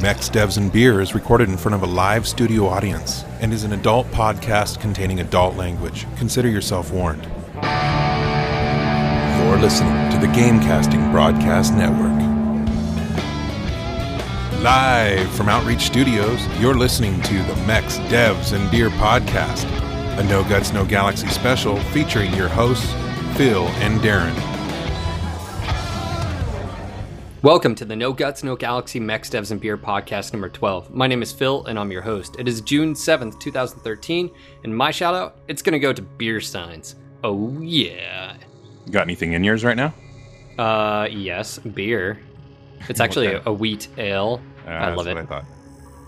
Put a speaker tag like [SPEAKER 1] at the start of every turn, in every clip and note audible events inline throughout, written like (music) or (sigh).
[SPEAKER 1] Mex Devs and Beer is recorded in front of a live studio audience and is an adult podcast containing adult language. Consider yourself warned. You're listening to the Gamecasting Broadcast Network. Live from Outreach Studios, you're listening to the Mex Devs and Beer Podcast, a No Guts, No Galaxy special featuring your hosts, Phil and Darren.
[SPEAKER 2] Welcome to the No Guts, No Galaxy Mex Devs and Beer podcast number 12. My name is Phil and I'm your host. It is June 7th, 2013, and my shout out, it's going to go to Beer Signs. Oh, yeah.
[SPEAKER 1] Got anything in yours right now?
[SPEAKER 2] Uh, yes, beer. It's (laughs) actually a, a wheat ale.
[SPEAKER 1] Uh,
[SPEAKER 2] I love
[SPEAKER 1] that's
[SPEAKER 2] it.
[SPEAKER 1] what I thought.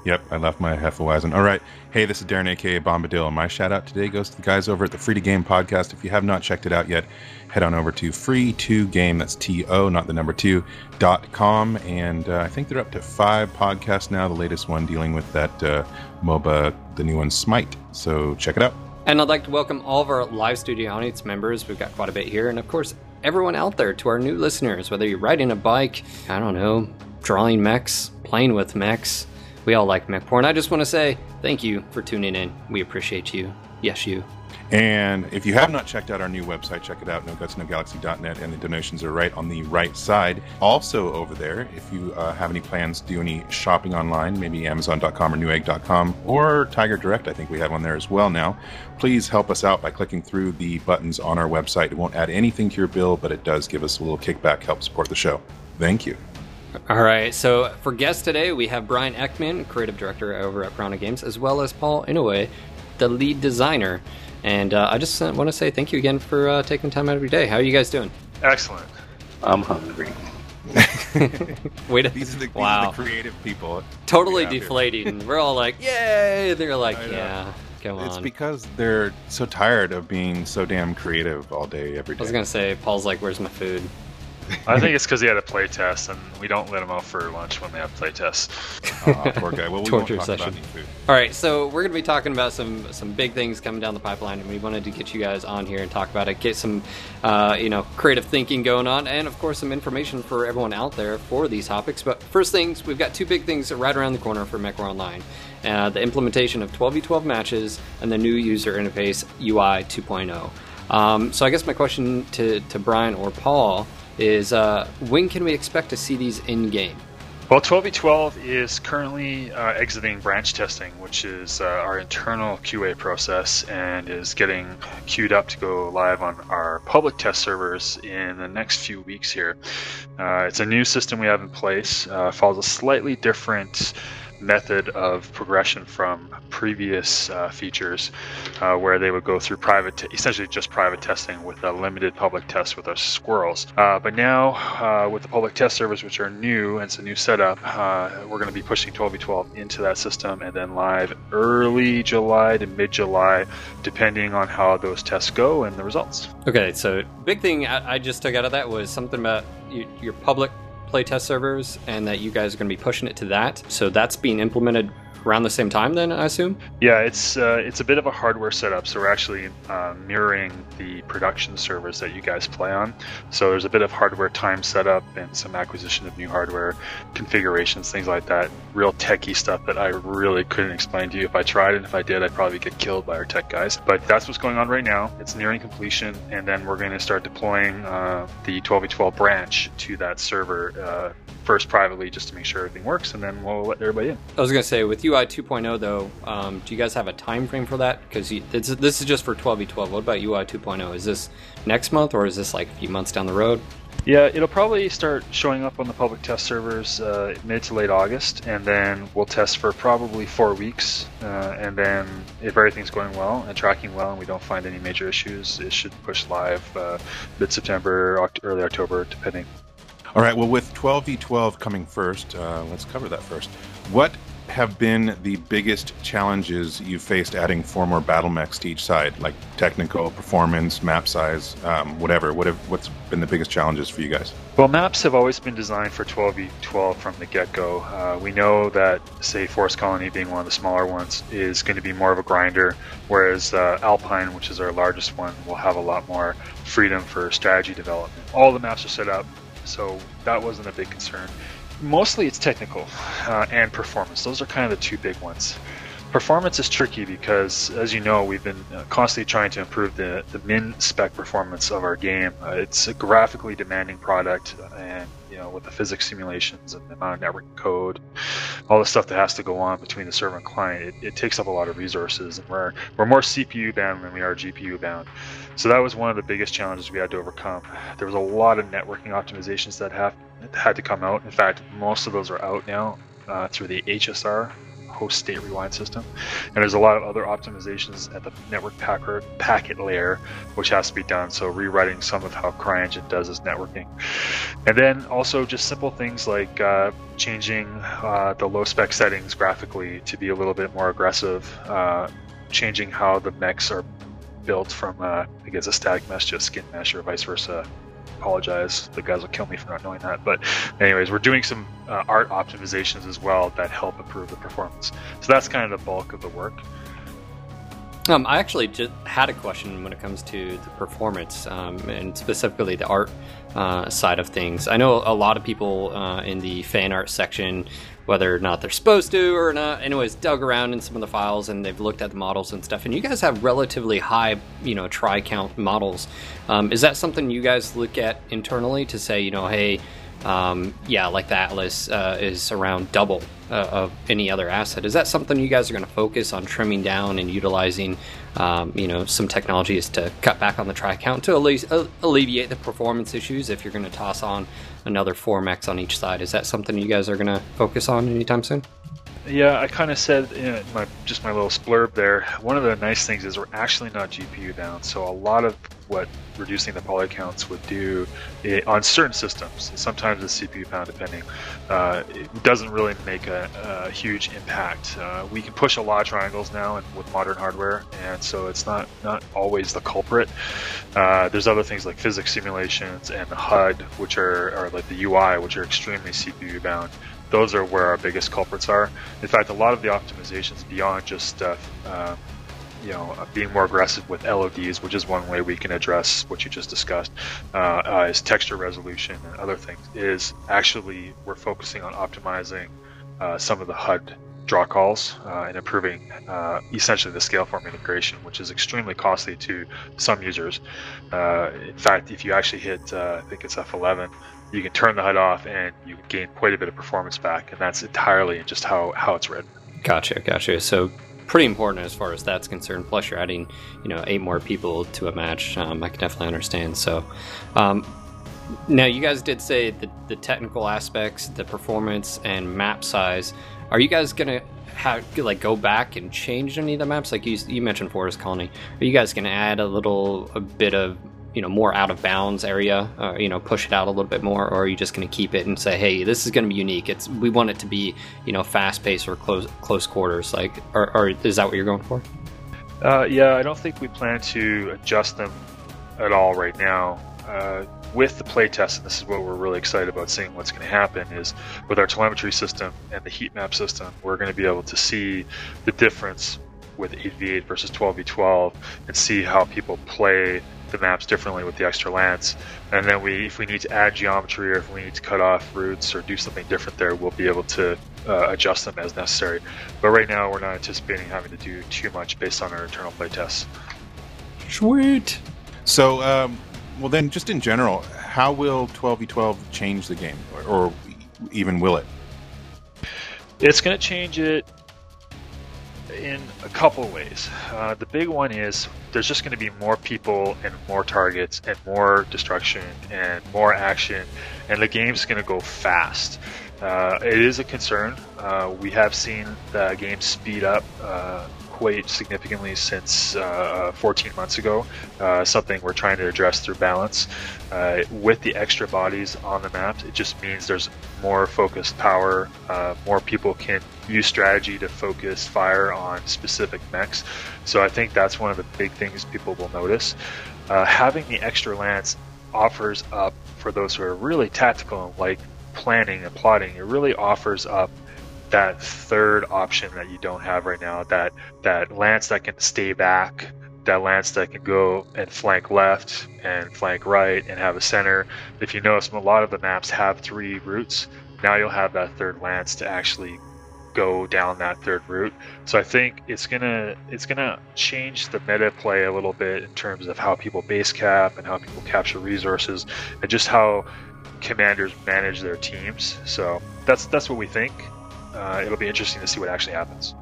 [SPEAKER 1] Yep, I left my Hefeweizen. All right. Hey, this is Darren, aka Bombadil. My shout out today goes to the guys over at the Free to Game podcast. If you have not checked it out yet, head on over to free2game, That's T O, not the number two, dot com. And uh, I think they're up to five podcasts now. The latest one dealing with that uh, MOBA, the new one, Smite. So check it out.
[SPEAKER 2] And I'd like to welcome all of our live studio audience members. We've got quite a bit here. And of course, everyone out there to our new listeners, whether you're riding a bike, I don't know, drawing mechs, playing with mechs. We all like mech porn. I just want to say thank you for tuning in. We appreciate you. Yes, you.
[SPEAKER 1] And if you have not checked out our new website, check it out, nogutsnogalaxy.net, and the donations are right on the right side. Also, over there, if you uh, have any plans to do any shopping online, maybe Amazon.com or Newegg.com or Tiger Direct, I think we have one there as well now, please help us out by clicking through the buttons on our website. It won't add anything to your bill, but it does give us a little kickback, help support the show. Thank you.
[SPEAKER 2] All right. So for guests today, we have Bryan Ekman, creative director over at Piranha Games, as well as Paul Inouye, the lead designer. And uh, I just want to say thank you again for uh, taking time out of your day. How are you guys doing?
[SPEAKER 3] Excellent.
[SPEAKER 4] I'm hungry. (laughs)
[SPEAKER 2] Wait,
[SPEAKER 1] These are the, these
[SPEAKER 2] wow,
[SPEAKER 1] are the creative people.
[SPEAKER 2] totally
[SPEAKER 1] we have here.
[SPEAKER 2] deflating. (laughs) We're all like, yay! They're like,
[SPEAKER 1] I know.
[SPEAKER 2] yeah,
[SPEAKER 1] It's
[SPEAKER 2] on.
[SPEAKER 1] because they're so tired of being so damn creative all day, every day.
[SPEAKER 2] I was gonna say, Paul's like, where's my food?
[SPEAKER 3] I think it's because he had a play test, and we don't let him out for lunch when they have play tests.
[SPEAKER 1] Aw, (laughs) poor guy. Well, we
[SPEAKER 2] Torture
[SPEAKER 1] won't talk
[SPEAKER 2] session.
[SPEAKER 1] about food.
[SPEAKER 2] All right, so we're going to be talking about some some big things coming down the pipeline, and we wanted to get you guys on here and talk about it, get some uh, you know creative thinking going on, and of course some information for everyone out there for these topics. But first things, we've got two big things right around the corner for MechWarrior Online: uh, the implementation of 12v12 matches and the new user interface UI 2.0. Um, so I guess my question to to Bryan or Paul is, uh, when can we expect to see these in game?
[SPEAKER 3] Well, 12v12 is currently uh, exiting branch testing, which is uh, our internal QA process, and is getting queued up to go live on our public test servers in the next few weeks here. Uh, it's a new system we have in place, uh, follows a slightly different method of progression from previous uh, features uh, where they would go through private, t- essentially just private testing with a limited public test with our squirrels. Uh, but now, uh, with the public test servers, which are new, and it's a new setup, uh, we're going to be pushing 12v12 into that system and then live early July to mid July, depending on how those tests go and the results.
[SPEAKER 2] Okay, so big thing I, I just took out of that was something about you, your public playtest servers and that you guys are going to be pushing it to that. So that's being implemented around the same time, then I assume.
[SPEAKER 3] Yeah, it's uh, it's a bit of a hardware setup. So we're actually uh, mirroring the production servers that you guys play on. So there's a bit of hardware time setup and some acquisition of new hardware configurations, things like that. Real techie stuff that I really couldn't explain to you if I tried, and if I did, I'd probably get killed by our tech guys. But that's what's going on right now. It's nearing completion, and then we're going to start deploying uh, the 12v12 branch to that server. First privately, just to make sure everything works, and then we'll let everybody in.
[SPEAKER 2] I was going to say with UI 2.0 though, um, do you guys have a time frame for that? Because this, this is just for 12v12. What about UI 2.0? Is this next month or is this like a few months down the road?
[SPEAKER 3] Yeah, it'll probably start showing up on the public test servers uh, mid to late August, and then we'll test for probably four weeks. Uh, and then, if everything's going well and tracking well, and we don't find any major issues, it should push live uh, mid September, oct- early October, depending.
[SPEAKER 1] All right. Well, with 12v12 coming first, uh, let's cover that first. What have been the biggest challenges you faced adding four more battle mechs to each side, like technical, performance, map size, um, whatever? What have what's been the biggest challenges for you guys?
[SPEAKER 3] Well, maps have always been designed for 12v12 from the get-go. Uh, we know that, say, Forest Colony being one of the smaller ones, is going to be more of a grinder, whereas uh, Alpine, which is our largest one, will have a lot more freedom for strategy development. All the maps are set up so that wasn't a big concern. Mostly it's technical uh, and performance. Those are kind of the two big ones. Performance is tricky because, as you know, we've been uh, constantly trying to improve the, the min spec performance of our game. Uh, it's a graphically demanding product, and you know, with the physics simulations and the amount of network code, all the stuff that has to go on between the server and client, it, it takes up a lot of resources, and we're we're more CPU bound than we are GPU bound. So that was one of the biggest challenges we had to overcome. There was a lot of networking optimizations that have had to come out. In fact, most of those are out now uh, through the HSR host state rewind system. And there's a lot of other optimizations at the network packet, packet layer, which has to be done. So rewriting some of how CryEngine does its networking. And then also just simple things like uh, changing uh, the low spec settings graphically to be a little bit more aggressive, uh, changing how the mechs are built from, uh, I guess, a static mesh to a skin mesh or vice versa apologize. The guys will kill me for not knowing that. But, anyways, we're doing some uh, art optimizations as well that help improve the performance. So that's kind of the bulk of the work.
[SPEAKER 2] Um, I actually just had a question when it comes to the performance um, and specifically the art uh, side of things. I know a lot of people uh, in the fan art section whether or not they're supposed to or not. Anyways, dug around in some of the files and they've looked at the models and stuff. And you guys have relatively high, you know, tri count models. Um, is that something you guys look at internally to say, you know, hey, um, yeah, like the Atlas uh, is around double uh, of any other asset. Is that something you guys are going to focus on trimming down and utilizing, um, you know, some technologies to cut back on the tri count to alleviate the performance issues if you're going to toss on another 4 mechs on each side. Is that something you guys are going to focus on anytime soon?
[SPEAKER 3] Yeah, I kind of said in my just my little splurb there. One of the nice things is we're actually not GPU bound, so a lot of what reducing the poly counts would do it, on certain systems, sometimes it's CPU bound depending, uh, it doesn't really make a, a huge impact. Uh, we can push a lot of triangles now and, with modern hardware, and so it's not not always the culprit. Uh, there's other things like physics simulations and the HUD, which are, are like the UI, which are extremely CPU bound those are where our biggest culprits are. In fact, a lot of the optimizations beyond just uh, uh, you know uh, being more aggressive with LODs, which is one way we can address what you just discussed, uh, uh, is texture resolution and other things. Is actually we're focusing on optimizing uh, some of the HUD draw calls and improving essentially the scaleform integration, which is extremely costly to some users. in fact, if you actually hit, I think it's F11 you can turn the HUD off and you can gain quite a bit of performance back, and that's entirely in just how, how it's written.
[SPEAKER 2] Gotcha, gotcha. So pretty important as far as that's concerned. Plus, you're adding, you know, eight more people to a match. Um, I can definitely understand. So, um, now you guys did say the, the technical aspects, the performance, and map size. Are you guys gonna have like go back and change any of the maps? Like you, you mentioned Forest Colony. Are you guys gonna add a little a bit of you know more out of bounds area uh, you know push it out a little bit more or are you just going to keep it and say hey this is going to be unique. It's we want it to be you know fast paced or close close quarters like or, or, is that what you're going for?
[SPEAKER 3] Uh, yeah i don't think we plan to adjust them at all right now. Uh, with the playtest and this is what we're really excited about seeing what's going to happen is with our telemetry system and the heat map system we're going to be able to see the difference with 8v8 versus 12v12 and see how people play the maps differently with the extra lands. And then we, if we need to add geometry or if we need to cut off routes or do something different there, we'll be able to uh, adjust them as necessary. But right now, we're not anticipating having to do too much based on our internal playtests.
[SPEAKER 2] Sweet.
[SPEAKER 1] So, um, well, then, just in general, how will 12v12 change the game, or, or even will it?
[SPEAKER 3] It's going to change it in a couple ways. Uh, the big one is there's just going to be more people and more targets and more destruction and more action, and the game's going to go fast. Uh, it is a concern. Uh, we have seen the game speed up uh, quite significantly since uh, 14 months ago, uh, something we're trying to address through balance. Uh, with the extra bodies on the map, it just means there's more focused power, uh, more people can use strategy to focus fire on specific mechs. So I think that's one of the big things people will notice. Uh, having the extra lance offers up for those who are really tactical and like planning and plotting, it really offers up that third option that you don't have right now that that lance that can stay back that lance that can go and flank left and flank right and have a center. If you notice, a lot of the maps have three routes. Now you'll have that third lance to actually go down that third route. So I think it's gonna it's gonna change the meta play a little bit in terms of how people base cap and how people capture resources and just how commanders manage their teams. So that's that's what we think. Uh, it'll be interesting to see what actually happens.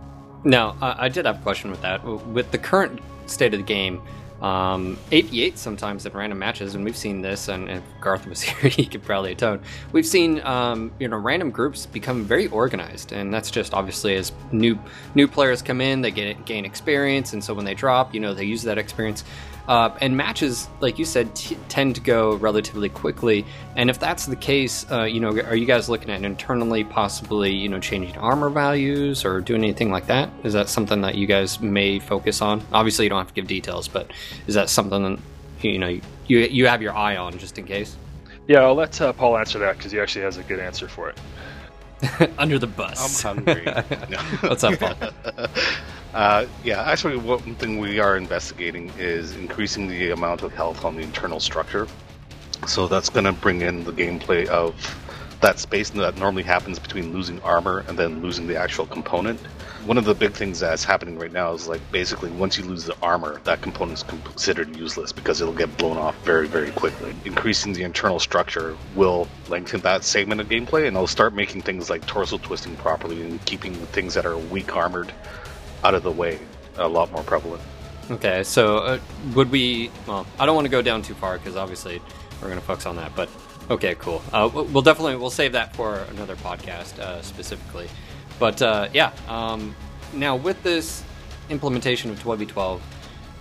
[SPEAKER 2] Now, I did have a question with that. With the current state of the game, um, 8v8 sometimes in random matches, and we've seen this, and if Garth was (laughs) here, he could probably atone. We've seen, um, you know, random groups become very organized, and that's just obviously as new new players come in, they get gain experience, and so when they drop, you know, they use that experience. Uh, and matches, like you said, t- tend to go relatively quickly. And if that's the case, uh, you know, are you guys looking at internally possibly, you know, changing armor values or doing anything like that? Is that something that you guys may focus on? Obviously, you don't have to give details, but is that something that, you know you you have your eye on just in case?
[SPEAKER 3] Yeah, I'll let uh, Paul answer that because he actually has a good answer for
[SPEAKER 2] it. (laughs) Under the bus.
[SPEAKER 4] I'm hungry. (laughs)
[SPEAKER 2] What's up, Paul? (laughs)
[SPEAKER 4] Uh, yeah, actually, one thing we are investigating is increasing the amount of health on the internal structure. So that's going to bring in the gameplay of that space that normally happens between losing armor and then losing the actual component. One of the big things that's happening right now is like basically once you lose the armor, that component is considered useless because it'll get blown off very, very quickly. Increasing the internal structure will lengthen that segment of gameplay and it'll start making things like torso twisting properly and keeping things that are weak armored out of the way a lot more prevalent.
[SPEAKER 2] Okay, so uh, would we? Well, I don't want to go down too far because obviously we're going to focus on that. But okay, cool. Uh, we'll definitely we'll save that for another podcast uh, specifically. But uh, yeah, um, now with this implementation of 12v12,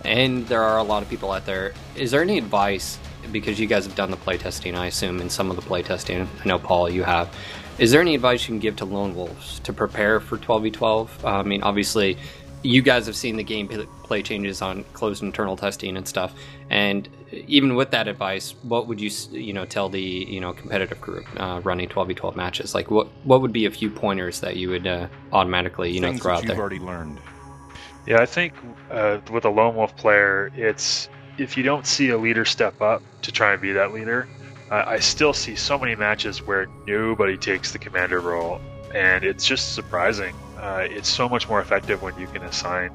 [SPEAKER 2] and there are a lot of people out there. Is there any advice? Because you guys have done the playtesting, I assume, in some of the playtesting. I know Paul, you have. Is there any advice you can give to lone wolves to prepare for 12v12? Uh, I mean, obviously, you guys have seen the gameplay changes on closed internal testing and stuff. And even with that advice, what would you you know tell the you know competitive group uh, running 12v12 matches? Like, what what would be a few pointers that you would uh, automatically you
[SPEAKER 1] Things
[SPEAKER 2] know throw out
[SPEAKER 1] you've
[SPEAKER 2] there?
[SPEAKER 1] already learned.
[SPEAKER 3] Yeah, I think uh, with a lone wolf player, it's if you don't see a leader step up to try and be that leader, uh, I still see so many matches where nobody takes the commander role, and it's just surprising. Uh, it's so much more effective when you can assign,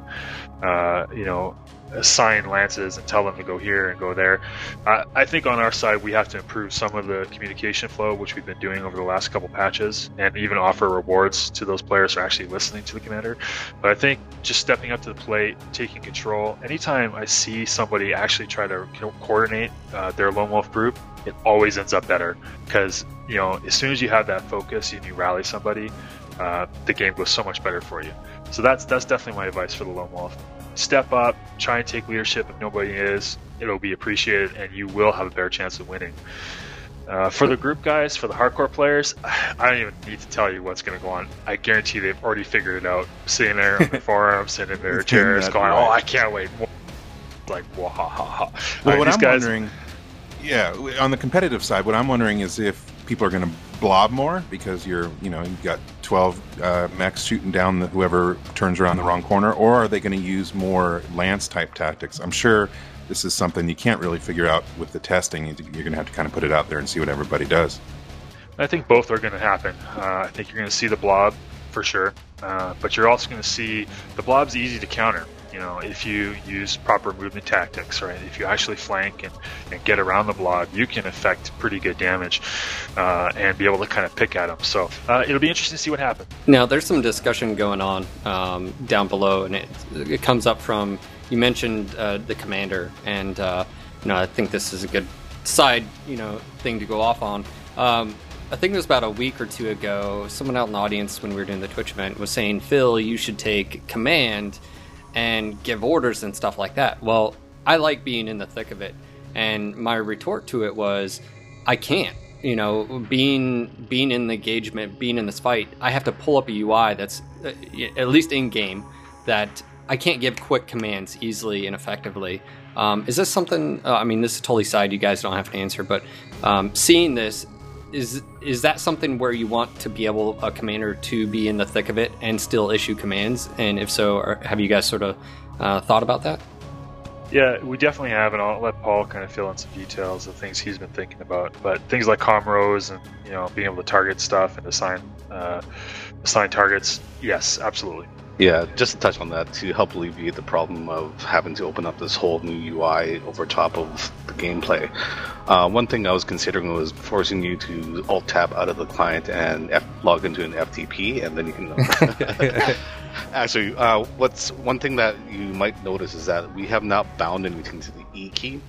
[SPEAKER 3] uh, you know, assign lances and tell them to go here and go there. Uh, I think on our side we have to improve some of the communication flow, which we've been doing over the last couple patches, and even offer rewards to those players for actually listening to the commander. But I think just stepping up to the plate, taking control. Anytime I see somebody actually try to coordinate uh, their lone wolf group, it always ends up better because you know as soon as you have that focus and you rally somebody, uh, the game goes so much better for you. So that's that's definitely my advice for the lone wolf step up, try and take leadership if nobody is. It'll be appreciated, and you will have a better chance of winning. Uh, for the group guys, for the hardcore players, (sighs) I don't even need to tell you what's going to go on. I guarantee they've already figured it out. Sitting there on the (laughs) forums, sitting in their chairs, going,
[SPEAKER 1] right.
[SPEAKER 3] "Oh, I can't wait!" Like, wah ha ha ha.
[SPEAKER 1] Well,
[SPEAKER 3] mean,
[SPEAKER 1] what
[SPEAKER 3] these
[SPEAKER 1] I'm
[SPEAKER 3] guys,
[SPEAKER 1] wondering, yeah, on the competitive side, what I'm wondering is if people are going to blob more because you're, you know, you've got 12 uh, mechs shooting down the, whoever turns around the wrong corner, or are they going to use more lance type tactics? I'm sure this is something you can't really figure out with the testing. You're going to have to kind of put it out there and see what everybody does.
[SPEAKER 3] I think both are going to happen. Uh, I think you're going to see the blob for sure, uh, but you're also going to see the blob's easy to counter. You know, if you use proper movement tactics, right? If you actually flank and, and get around the blob, you can affect pretty good damage uh, and be able to kind of pick at them. So uh, it'll be interesting to see what happens.
[SPEAKER 2] Now, there's some discussion going on um, down below, and it, it comes up from you mentioned uh, the commander, and uh, you know I think this is a good side you know thing to go off on. Um, I think it was about a week or two ago. Someone out in the audience when we were doing the Twitch event was saying, "Phil, you should take command." And give orders and stuff like that. Well, I like being in the thick of it. And my retort to it was, I can't. You know, being being in the engagement, being in this fight, I have to pull up a UI that's uh, at least in game that I can't give quick commands easily and effectively. Um, is this something? Uh, I mean, this is totally side. You guys don't have to answer, but um, seeing this, is is that something where you want to be able a commander to be in the thick of it and still issue commands? And if so, are, have you guys sort of uh, thought about that?
[SPEAKER 3] Yeah, we definitely have, and I'll let Paul kind of fill in some details of things he's been thinking about. But things like comros and you know being able to target stuff and assign uh, assign targets, yes, absolutely.
[SPEAKER 4] Yeah, just to touch on that to help alleviate the problem of having to open up this whole new UI over top of the gameplay. Uh, one thing I was considering was forcing you to alt tab out of the client and F- log into an FTP, and then you can. (laughs) Actually, uh, what's one thing that you might notice is that we have not bound anything to the E key,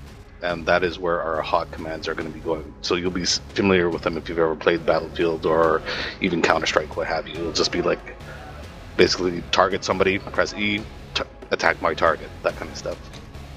[SPEAKER 4] and that is where our hot commands are going to be going. So you'll be familiar with them if you've ever played Battlefield or even Counter Strike, what have you. It'll just be like basically target somebody, press E, t- attack my target, that kind of stuff.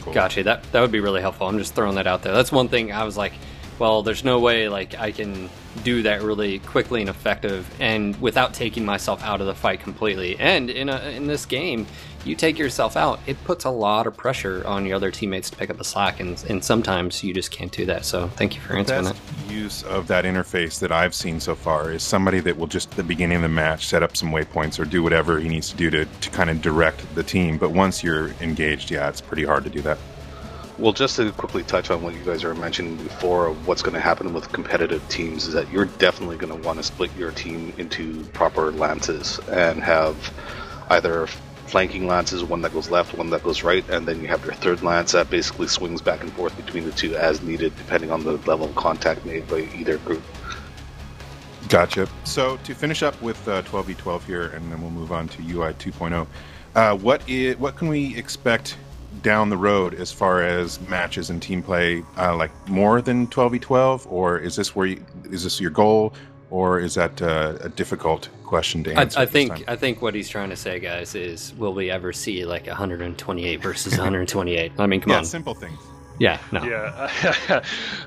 [SPEAKER 2] Cool. Gotcha. That that would be really helpful. I'm just throwing that out there. That's one thing I was like, well, there's no way like I can do that really quickly and effective and without taking myself out of the fight completely. And in a, in this game, you take yourself out, it puts a lot of pressure on your other teammates to pick up the slack, and, and sometimes you just can't do that. So thank you for answering
[SPEAKER 1] Best
[SPEAKER 2] that.
[SPEAKER 1] Use of that interface that I've seen so far is somebody that will just at the beginning of the match set up some waypoints or do whatever he needs to do to, to kind of direct the team. But once you're engaged, yeah, it's pretty hard to do that.
[SPEAKER 4] Well, just to quickly touch on what you guys are mentioning before of what's going to happen with competitive teams is that you're definitely going to want to split your team into proper lances and have either flanking lances, one that goes left, one that goes right, and then you have your third lance that basically swings back and forth between the two as needed, depending on the level of contact made by either group.
[SPEAKER 1] Gotcha. So to finish up with uh, 12v12 here, and then we'll move on to UI 2.0. Uh, what is what can we expect down the road as far as matches and team play? Uh, like more than 12v12, or is this where you, is this your goal? or is that uh, a difficult question to answer?
[SPEAKER 2] I, I think I think what he's trying to say, guys, is will we ever see like 128 versus (laughs) 128? I mean, come
[SPEAKER 1] yeah,
[SPEAKER 2] on,
[SPEAKER 1] simple things.
[SPEAKER 2] Yeah, no.
[SPEAKER 3] Yeah,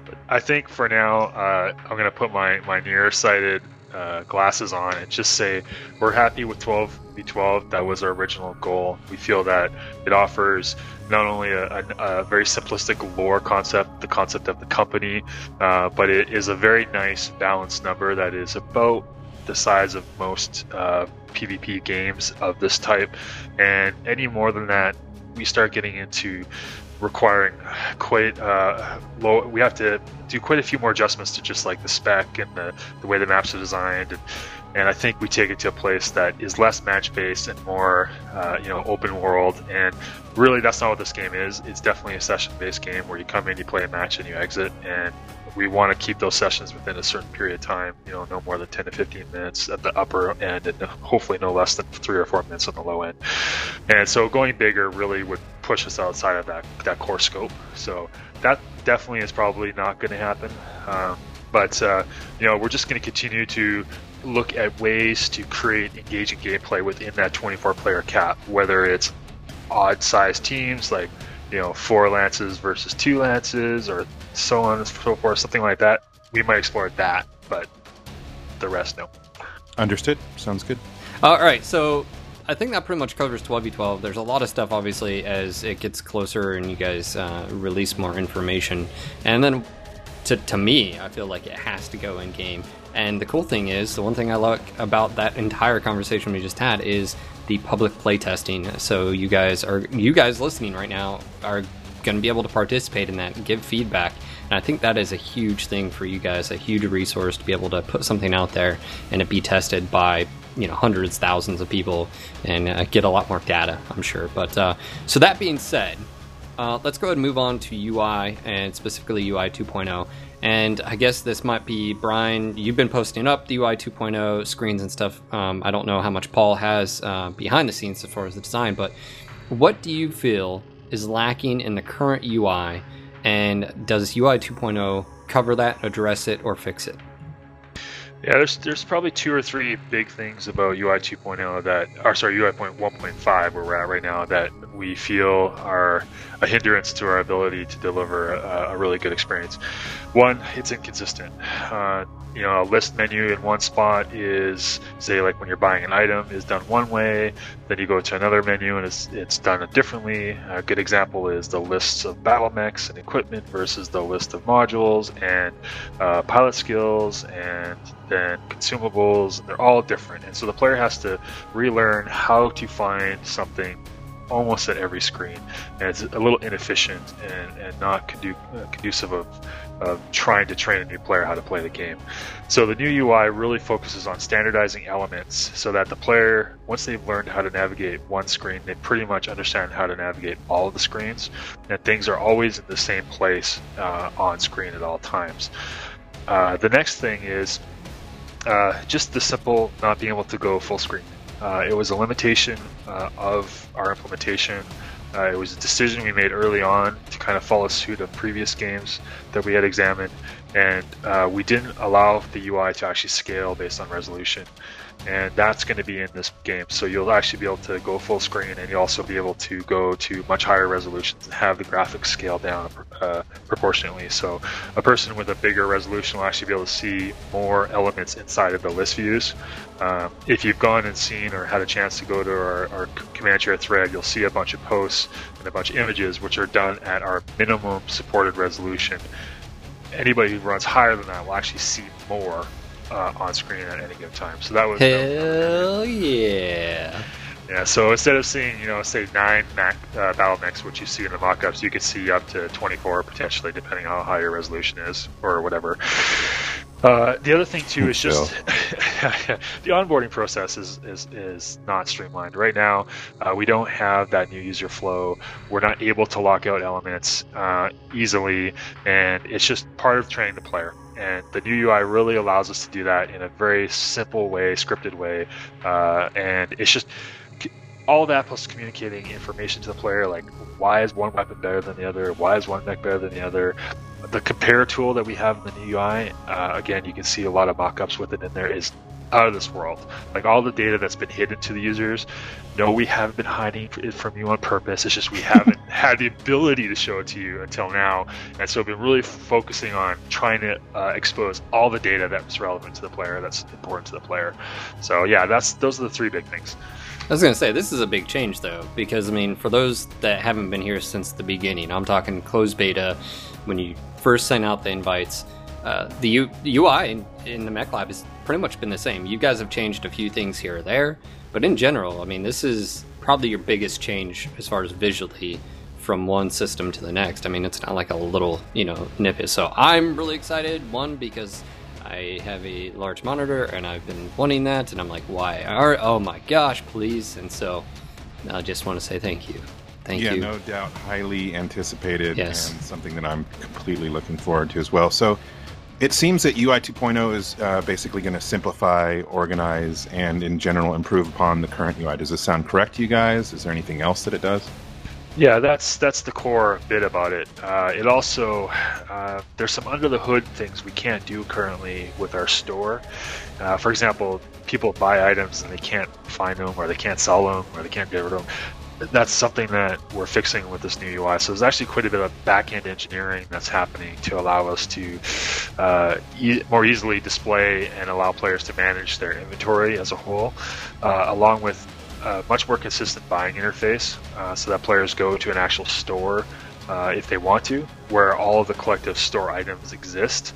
[SPEAKER 3] (laughs) I think for now, uh, I'm gonna put my my nearsighted uh, glasses on and just say we're happy with 12v12. That was our original goal. We feel that it offers not only a, a, a very simplistic lore concept, the concept of the company, uh, but it is a very nice balanced number that is about the size of most uh, PvP games of this type. And any more than that, we start getting into requiring quite uh, low. We have to do quite a few more adjustments to just like the spec and the, the way the maps are designed. And, and I think we take it to a place that is less match based and more, uh, you know, open world. And really, that's not what this game is. It's definitely a session based game where you come in, you play a match, and you exit. And we want to keep those sessions within a certain period of time. You know, no more than 10 to 15 minutes at the upper end, and hopefully no less than three or four minutes on the low end. And so going bigger really would push us outside of that that core scope. So that definitely is probably not going to happen. Um, but uh, you know, we're just going to continue to look at ways to create engaging gameplay within that 24 player cap, whether it's odd sized teams like you know four lances versus two lances or so on and so forth, something like that. We might explore that, but the rest no.
[SPEAKER 1] Understood. Sounds good.
[SPEAKER 2] All right, so I think that pretty much covers 12v12. There's a lot of stuff, obviously, as it gets closer and you guys uh, release more information. And then to, to me, I feel like it has to go in game. And the cool thing is, the one thing I like about that entire conversation we just had is the public playtesting. So you guys are you guys listening right now are going to be able to participate in that give feedback. And I think that is a huge thing for you guys, a huge resource to be able to put something out there and it be tested by you know hundreds, thousands of people and uh, get a lot more data. I'm sure. But uh, so that being said, uh, let's go ahead and move on to UI and specifically UI 2.0. And I guess this might be Bryan. You've been posting up the UI 2.0 screens and stuff. Um, I don't know how much Paul has uh, behind the scenes as far as the design, but what do you feel is lacking in the current UI? And does UI 2.0 cover that, address it, or fix it?
[SPEAKER 3] Yeah, there's there's probably two or three big things about UI 2.0 that, or sorry, UI 1.5 where we're at right now that we feel are a hindrance to our ability to deliver a, a really good experience. One, it's inconsistent. Uh, you know, a list menu in one spot is, say, like when you're buying an item, is done one way. Then you go to another menu and it's it's done differently. A good example is the lists of battle mechs and equipment versus the list of modules and uh, pilot skills and then consumables. They're all different, and so the player has to relearn how to find something almost at every screen, and it's a little inefficient and, and not condu- uh, conducive of, of trying to train a new player how to play the game. So the new UI really focuses on standardizing elements so that the player, once they've learned how to navigate one screen, they pretty much understand how to navigate all of the screens, and things are always in the same place uh, on screen at all times. Uh, the next thing is uh, just the simple not being able to go full screen. Uh, it was a limitation uh, of our implementation. Uh, it was a decision we made early on to kind of follow suit of previous games that we had examined, and uh, we didn't allow the UI to actually scale based on resolution and that's going to be in this game. So you'll actually be able to go full screen, and you'll also be able to go to much higher resolutions and have the graphics scale down uh, proportionately. So a person with a bigger resolution will actually be able to see more elements inside of the list views. Um, if you've gone and seen or had a chance to go to our, our command chair thread, you'll see a bunch of posts and a bunch of images which are done at our minimum supported resolution. Anybody who runs higher than that will actually see more uh, on screen at any given time. So that was
[SPEAKER 2] hell yeah.
[SPEAKER 3] Yeah, so instead of seeing, you know, say nine mech, uh, battle mechs, which you see in the mock-ups, you could see up to 24 potentially, depending on how high your resolution is or whatever. Uh, the other thing too is just (laughs) the onboarding process is, is, is not streamlined right now. Uh, we don't have that new user flow. We're not able to lock out elements uh, easily, and it's just part of training the player and the new UI really allows us to do that in a very simple way, scripted way, uh, and it's just all that plus communicating information to the player, like why is one weapon better than the other, why is one mech better than the other. The compare tool that we have in the new UI, uh, again, you can see a lot of mock-ups with it in there, is out of this world. Like all the data that's been hidden to the users, no, we haven't been hiding it from you on purpose. It's just we haven't (laughs) had the ability to show it to you until now. And so we've been really focusing on trying to uh, expose all the data that's relevant to the player, that's important to the player. So yeah, that's those are the three big things.
[SPEAKER 2] I was going to say, this is a big change, though, because, I mean, for those that haven't been here since the beginning, I'm talking closed beta, when you first send out the invites, uh, the U- UI in, in the Mech Lab has pretty much been the same. You guys have changed a few things here or there, but in general, I mean, this is probably your biggest change as far as visually from one system to the next. I mean, it's not like a little, you know, nippet. So I'm really excited. One, because I have a large monitor and I've been wanting that, and I'm like, why? Oh my gosh, please! And so I just want to say thank you. Thank
[SPEAKER 1] yeah,
[SPEAKER 2] you.
[SPEAKER 1] no doubt, highly anticipated
[SPEAKER 2] Yes.
[SPEAKER 1] and something that I'm completely looking forward to as well. So it seems that UI 2.0 is uh, basically going to simplify, organize, and in general improve upon the current UI. Does this sound correct to you guys? Is there anything else that it does?
[SPEAKER 3] Yeah, that's that's the core bit about it. Uh, it also uh, there's some under the hood things we can't do currently with our store. Uh, for example, people buy items and they can't find them, or they can't sell them, or they can't get rid of them. That's something that we're fixing with this new UI. So there's actually quite a bit of back end engineering that's happening to allow us to uh, e- more easily display and allow players to manage their inventory as a whole, uh, along with a much more consistent buying interface uh, so that players go to an actual store uh, if they want to, where all of the collective store items exist,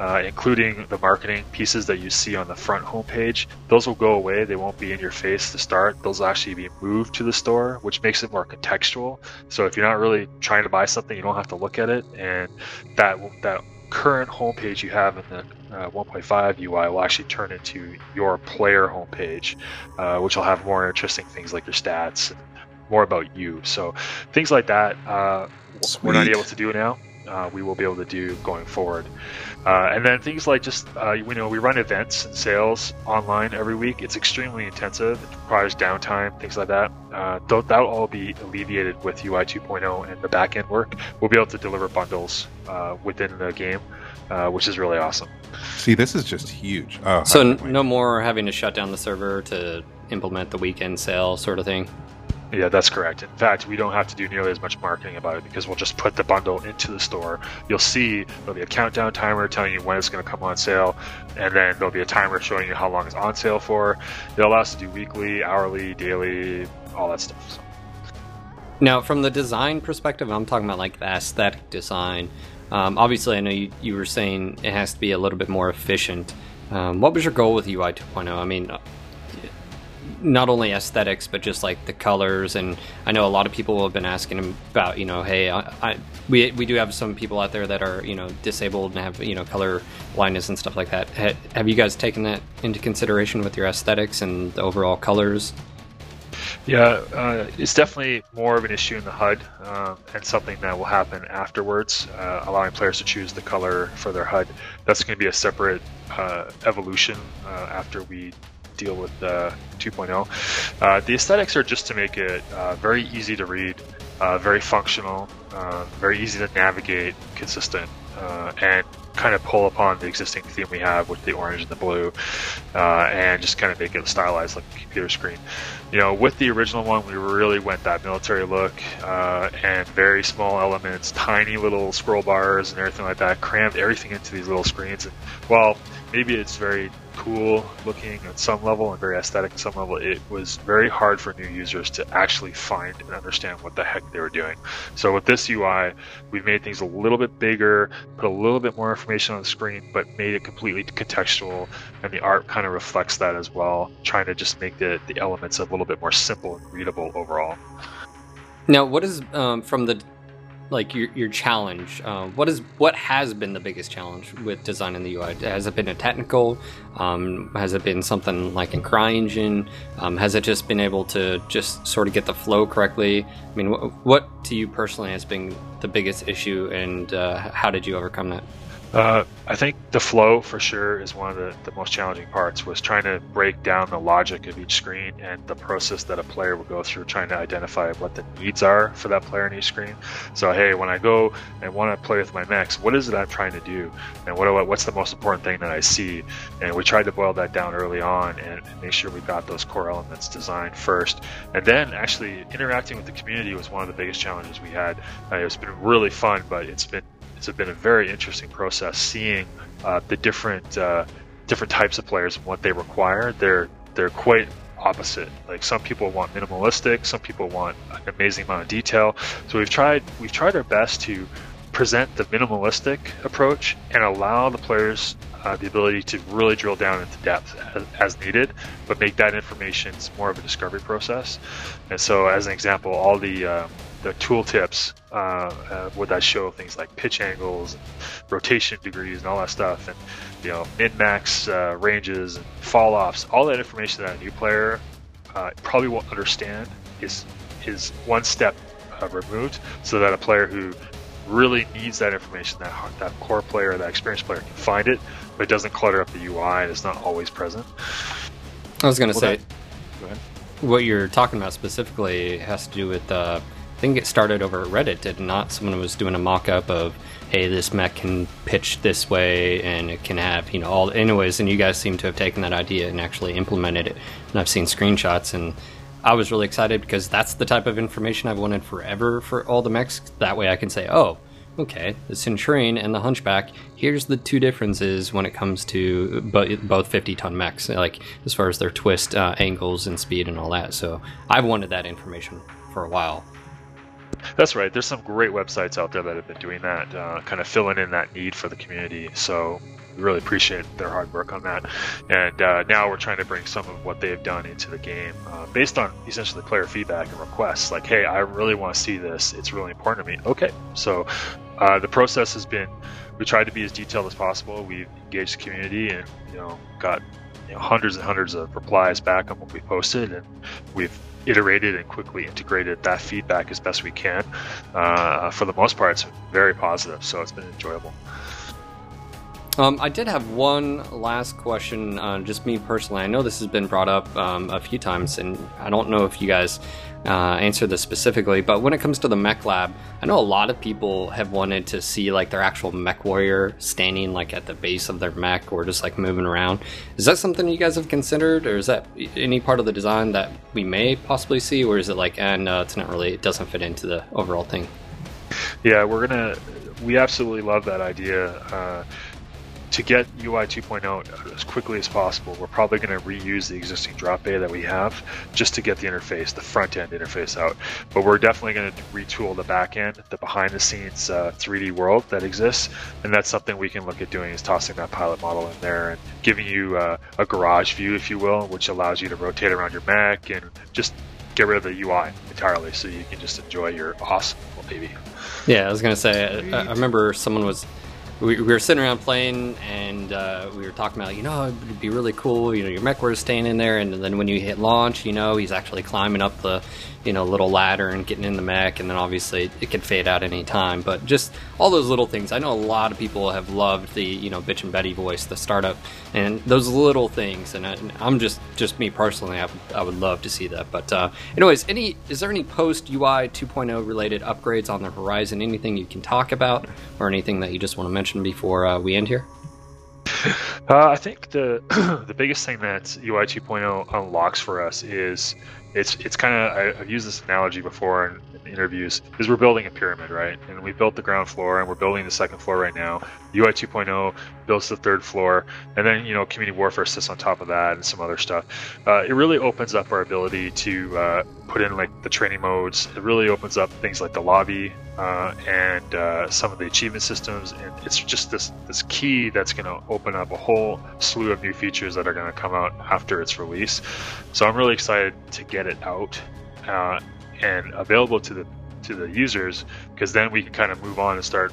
[SPEAKER 3] uh, including the marketing pieces that you see on the front homepage. Those will go away. They won't be in your face to start. Those will actually be moved to the store, which makes it more contextual. So if you're not really trying to buy something, you don't have to look at it, and that that current homepage you have in the uh, 1.5 UI will actually turn into your player homepage, uh, which will have more interesting things like your stats and more about you. So things like that, uh, we're not able to do now. Uh, we will be able to do going forward. Uh, and then things like just, uh, you know, we run events and sales online every week. It's extremely intensive. It requires downtime, things like that. Uh, th- that'll all be alleviated with UI 2.0 and the backend work. We'll be able to deliver bundles uh, within the game, uh, which is really awesome.
[SPEAKER 1] See, this is just huge. Oh,
[SPEAKER 2] So
[SPEAKER 1] I
[SPEAKER 2] n- no more having to shut down the server to implement the weekend sale sort of thing.
[SPEAKER 3] Yeah, that's correct. In fact, we don't have to do nearly as much marketing about it because we'll just put the bundle into the store. You'll see there'll be a countdown timer telling you when it's going to come on sale, and then there'll be a timer showing you how long it's on sale for. It allows us to do weekly, hourly, daily, all that stuff. So.
[SPEAKER 2] Now, from the design perspective, I'm talking about like the aesthetic design. Um, obviously, I know you, you were saying it has to be a little bit more efficient. Um, what was your goal with UI 2.0? I mean, not only aesthetics but just like the colors. And I know a lot of people have been asking about you know hey I, I, we we do have some people out there that are you know disabled and have you know color blindness and stuff like that. Have you guys taken that into consideration with your aesthetics and the overall colors?
[SPEAKER 3] Yeah, uh, it's definitely more of an issue in the HUD um, and something that will happen afterwards, uh, allowing players to choose the color for their HUD. That's going to be a separate uh, evolution uh, after we deal with uh, 2.0. Uh, the aesthetics are just to make it uh, very easy to read, uh, very functional, uh, very easy to navigate, consistent, and kind of pull upon the existing theme we have with the orange and the blue, and just kind of make it stylized like a computer screen. You know, with the original one, we really went that military look and very small elements, tiny little scroll bars and everything like that, crammed everything into these little screens. And while maybe it's very cool looking at some level and very aesthetic at some level, it was very hard for new users to actually find and understand what the heck they were doing. So with this UI, we've made things a little bit bigger, put a little bit more information on the screen, but made it completely contextual, and the art kind of reflects that as well, trying to just make the, the elements a little bit more simple and readable overall.
[SPEAKER 2] Now, what is um, from the like your your challenge. Uh, what is what has been the biggest challenge with designing the UI? Has it been a technical? Um, has it been something like in CryEngine? Um, has it just been able to just sort of get the flow correctly? I mean, wh- what to you personally has been the biggest issue, and uh, how did you overcome that?
[SPEAKER 3] Uh, I think the flow for sure is one of the, the most challenging parts was trying to break down the logic of each screen and the process that a player would go through trying to identify what the needs are for that player in each screen. So hey, when I go and want to play with my mechs, what is it I'm trying to do? And what what's the most important thing that I see? And we tried to boil that down early on and, and make sure we got those core elements designed first. And then actually interacting with the community was one of the biggest challenges we had. Uh, it's been really fun, but it's been it's been a very interesting process seeing uh, the different uh, different types of players and what they require. They're they're quite opposite. Like some people want minimalistic, some people want an amazing amount of detail. So we've tried we've tried our best to present the minimalistic approach and allow the players uh, the ability to really drill down into depth as, as, needed, but make that information more of a discovery process. And so, as an example, all the uh, the tooltips uh, uh, where that show things like pitch angles, and rotation degrees, and all that stuff, and you know min max uh, ranges and fall offs. All that information that a new player uh, probably won't understand is is one step uh, removed, so that a player who really needs that information, that that core player, that experienced player can find it, but it doesn't clutter up the UI and it's not always present.
[SPEAKER 2] I was going to well, say, that, what you're talking about specifically has to do with uh, think it started over at Reddit, did not? Someone was doing a mock up of, hey, this mech can pitch this way and it can have, you know, all. Anyways, and you guys seem to have taken that idea and actually implemented it. And I've seen screenshots and I was really excited because that's the type of information I've wanted forever for all the mechs. That way I can say, oh, okay, the Centurion and the Hunchback, here's the two differences when it comes to both 50 ton mechs, like as far as their twist uh, angles and speed and all that. So I've wanted that information for a while.
[SPEAKER 3] That's right. There's some great websites out there that have been doing that, uh, kind of filling in that need for the community. So we really appreciate their hard work on that. And uh, now we're trying to bring some of what they've done into the game uh, based on essentially player feedback and requests. Like, hey, I really want to see this. It's really important to me. Okay. So uh, the process has been we tried to be as detailed as possible. We've engaged the community and you know got you know, hundreds and hundreds of replies back on what we posted, and we've iterated and quickly integrated that feedback as best we can. Uh, for the most part, it's very positive, so it's been enjoyable.
[SPEAKER 2] Um, I did have one last question, uh, just me personally. I know this has been brought up um, a few times, and I don't know if you guys uh, answer this specifically, but when it comes to the mech lab, I know a lot of people have wanted to see like their actual mech warrior standing like at the base of their mech or just like moving around. Is that something you guys have considered, or is that any part of the design that we may possibly see, or is it like, and uh, it's not really, it doesn't fit into the overall thing?
[SPEAKER 3] Yeah, we're gonna, we absolutely love that idea. Uh, to get UI 2.0 as quickly as possible, we're probably going to reuse the existing drop bay that we have just to get the interface, the front end interface out. But we're definitely going to retool the back end, the behind the scenes uh, 3D world that exists, and that's something we can look at doing is tossing that pilot model in there and giving you uh, a garage view, if you will, which allows you to rotate around your mech and just get rid of the UI entirely, so you can just enjoy your awesome baby.
[SPEAKER 2] Yeah, I was gonna say. I, I remember someone was we, we were sitting around playing and uh, we were talking about you know it'd be really cool you know your mech was staying in there and then when you hit launch you know he's actually climbing up the you know little ladder and getting in the mech and then obviously it can fade out any time but just all those little things. I know a lot of people have loved the you know Bitchin' Betty voice the startup and those little things. And I, am just just me personally I would, I would love to see that. But uh, anyways any is there any post ui 2.0 related upgrades on the horizon? Anything you can talk about or anything that you just want to mention before uh, we end here?
[SPEAKER 3] Uh, I think the (clears throat) the biggest thing that UI 2.0 unlocks for us is it's it's kind of I've used this analogy before in, in, interviews is we're building a pyramid right? And we built the ground floor and we're building the second floor right now. UI 2.0 builds the third floor and then you know community warfare sits on top of that and some other stuff. Uh, it really opens up our ability to uh, put in like the training modes. It really opens up things like the lobby uh, and uh, some of the achievement systems and it's just this this key that's going to open up a whole slew of new features that are going to come out after its release. So i'm really excited to get it out uh, and available to the to the users because then we can kind of move on and start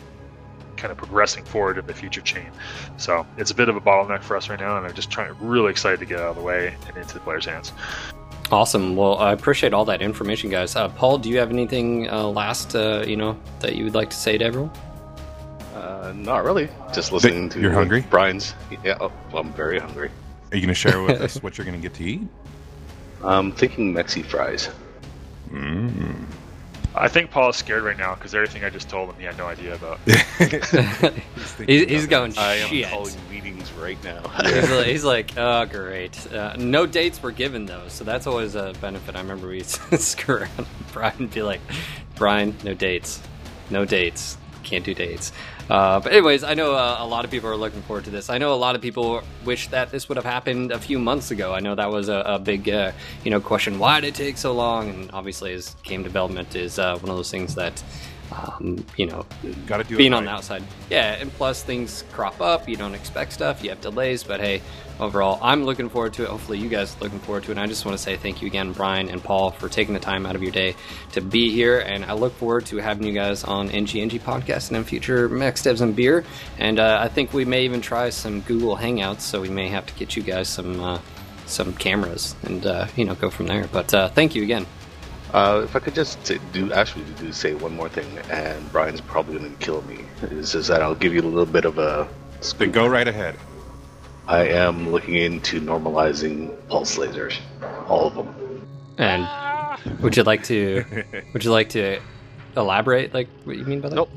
[SPEAKER 3] kind of progressing forward in the future chain. So it's a bit of a bottleneck for us right now, and I'm just trying really excited to get out of the way and into the players' hands.
[SPEAKER 2] Awesome. Well, I appreciate all that information, guys. Uh, Paul, do you have anything uh, last, uh, you know, that you would like to say to everyone?
[SPEAKER 4] Uh, not really. Just listening to
[SPEAKER 1] you're hungry,
[SPEAKER 4] Bryan's. Yeah, oh, I'm very hungry.
[SPEAKER 1] Are you going to share with (laughs) us what you're going to get to eat?
[SPEAKER 4] I'm thinking Mexi fries.
[SPEAKER 1] Mm.
[SPEAKER 3] I think Paul is scared right now because everything I just told him he had no idea about. (laughs)
[SPEAKER 2] he's, he's going.
[SPEAKER 4] I am
[SPEAKER 2] Shit.
[SPEAKER 4] calling meetings right now. (laughs)
[SPEAKER 2] he's, like, he's like, oh great. Uh, no dates were given though, so that's always a benefit. I remember we (laughs) screw around. Bryan be like, Bryan, no dates, no dates, can't do dates. Uh, but anyways, I know uh, a lot of people are looking forward to this. I know a lot of people wish that this would have happened a few months ago. I know that was a, a big, uh, you know, question. Why did it take so long? And obviously, as game development is uh, one of those things that um, you know,
[SPEAKER 1] got to do
[SPEAKER 2] being
[SPEAKER 1] right.
[SPEAKER 2] on the outside. Yeah, and plus things crop up. You don't expect stuff. You have delays, but hey, overall, I'm looking forward to it. Hopefully, you guys are looking forward to it. And I just want to say thank you again, Bryan and Paul, for taking the time out of your day to be here. And I look forward to having you guys on NGNG podcast and in future Mech Devs and Beer. And uh, I think we may even try some Google Hangouts, so we may have to get you guys some. Uh, some cameras and uh, you know go from there but uh, thank you again
[SPEAKER 4] uh, if I could just do, actually do say one more thing, and Bryan's probably going to kill me, is, is that I'll give you a little bit of a.
[SPEAKER 1] Then go right ahead.
[SPEAKER 4] I am looking into normalizing pulse lasers, all of them.
[SPEAKER 2] And would you like to? would you like to elaborate? Like what you mean by that?
[SPEAKER 4] Nope.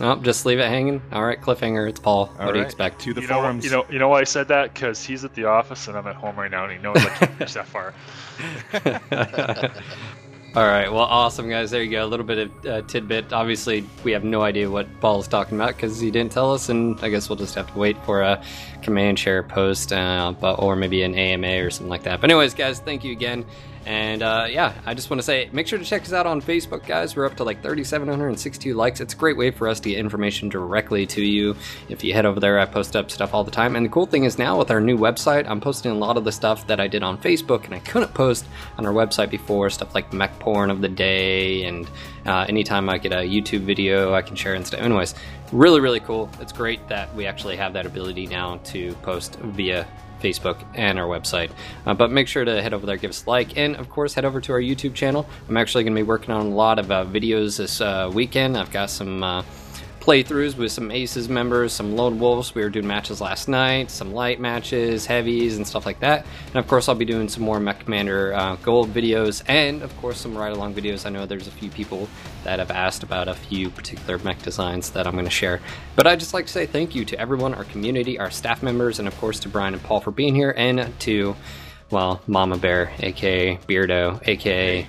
[SPEAKER 2] Oh, just leave it hanging. All right, cliffhanger. It's Paul.
[SPEAKER 1] All
[SPEAKER 2] what do you
[SPEAKER 1] right,
[SPEAKER 2] expect?
[SPEAKER 1] To the
[SPEAKER 3] you know,
[SPEAKER 1] forums.
[SPEAKER 3] you know, you know why I said that? Because he's at the office and I'm at home right now, and he knows I can't (laughs) reach that far. (laughs)
[SPEAKER 2] All right. Well, awesome, guys. There you go. A little bit of uh, tidbit. Obviously, we have no idea what Paul is talking about because he didn't tell us, and I guess we'll just have to wait for a command chair post, uh, but or maybe an AMA or something like that. But anyways, guys, thank you again. And uh, yeah, I just want to say, make sure to check us out on Facebook, guys. We're up to like 3,762 likes. It's a great way for us to get information directly to you. If you head over there, I post up stuff all the time. And the cool thing is now with our new website, I'm posting a lot of the stuff that I did on Facebook and I couldn't post on our website before. Stuff like mech porn of the day, and uh, anytime I get a YouTube video, I can share and stuff. Anyways, really, really cool. It's great that we actually have that ability now to post via Facebook, and our website. Uh, but make sure to head over there, give us a like, and of course, head over to our YouTube channel. I'm actually going to be working on a lot of uh, videos this uh, weekend. I've got some uh, playthroughs with some Aces members, some Lone Wolves. We were doing matches last night, some light matches, heavies, and stuff like that. And of course, I'll be doing some more MechCommander uh, Gold videos, and of course, some ride along videos. I know there's a few people that have asked about a few particular mech designs that I'm going to share. But I'd just like to say thank you to everyone, our community, our staff members, and of course to Bryan and Paul for being here, and to, well, Mama Bear, aka Beardo, aka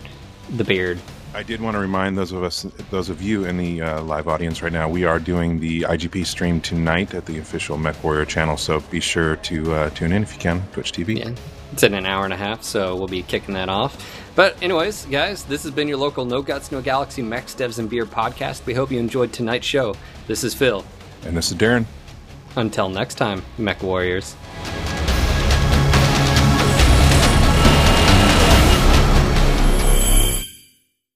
[SPEAKER 2] the Beard,
[SPEAKER 1] I did want to remind those of us, those of you in the uh, live audience right now, we are doing the IGP stream tonight at the official MechWarrior channel. So be sure to uh, tune in if you can. Twitch TV.
[SPEAKER 2] Yeah, it's in an hour and a half, so we'll be kicking that off. But, anyways, guys, this has been your local No Guts, No Galaxy Mechs, Devs, and Beer podcast. We hope you enjoyed tonight's show. This is Phil.
[SPEAKER 1] And this is Darren.
[SPEAKER 2] Until next time, MechWarriors.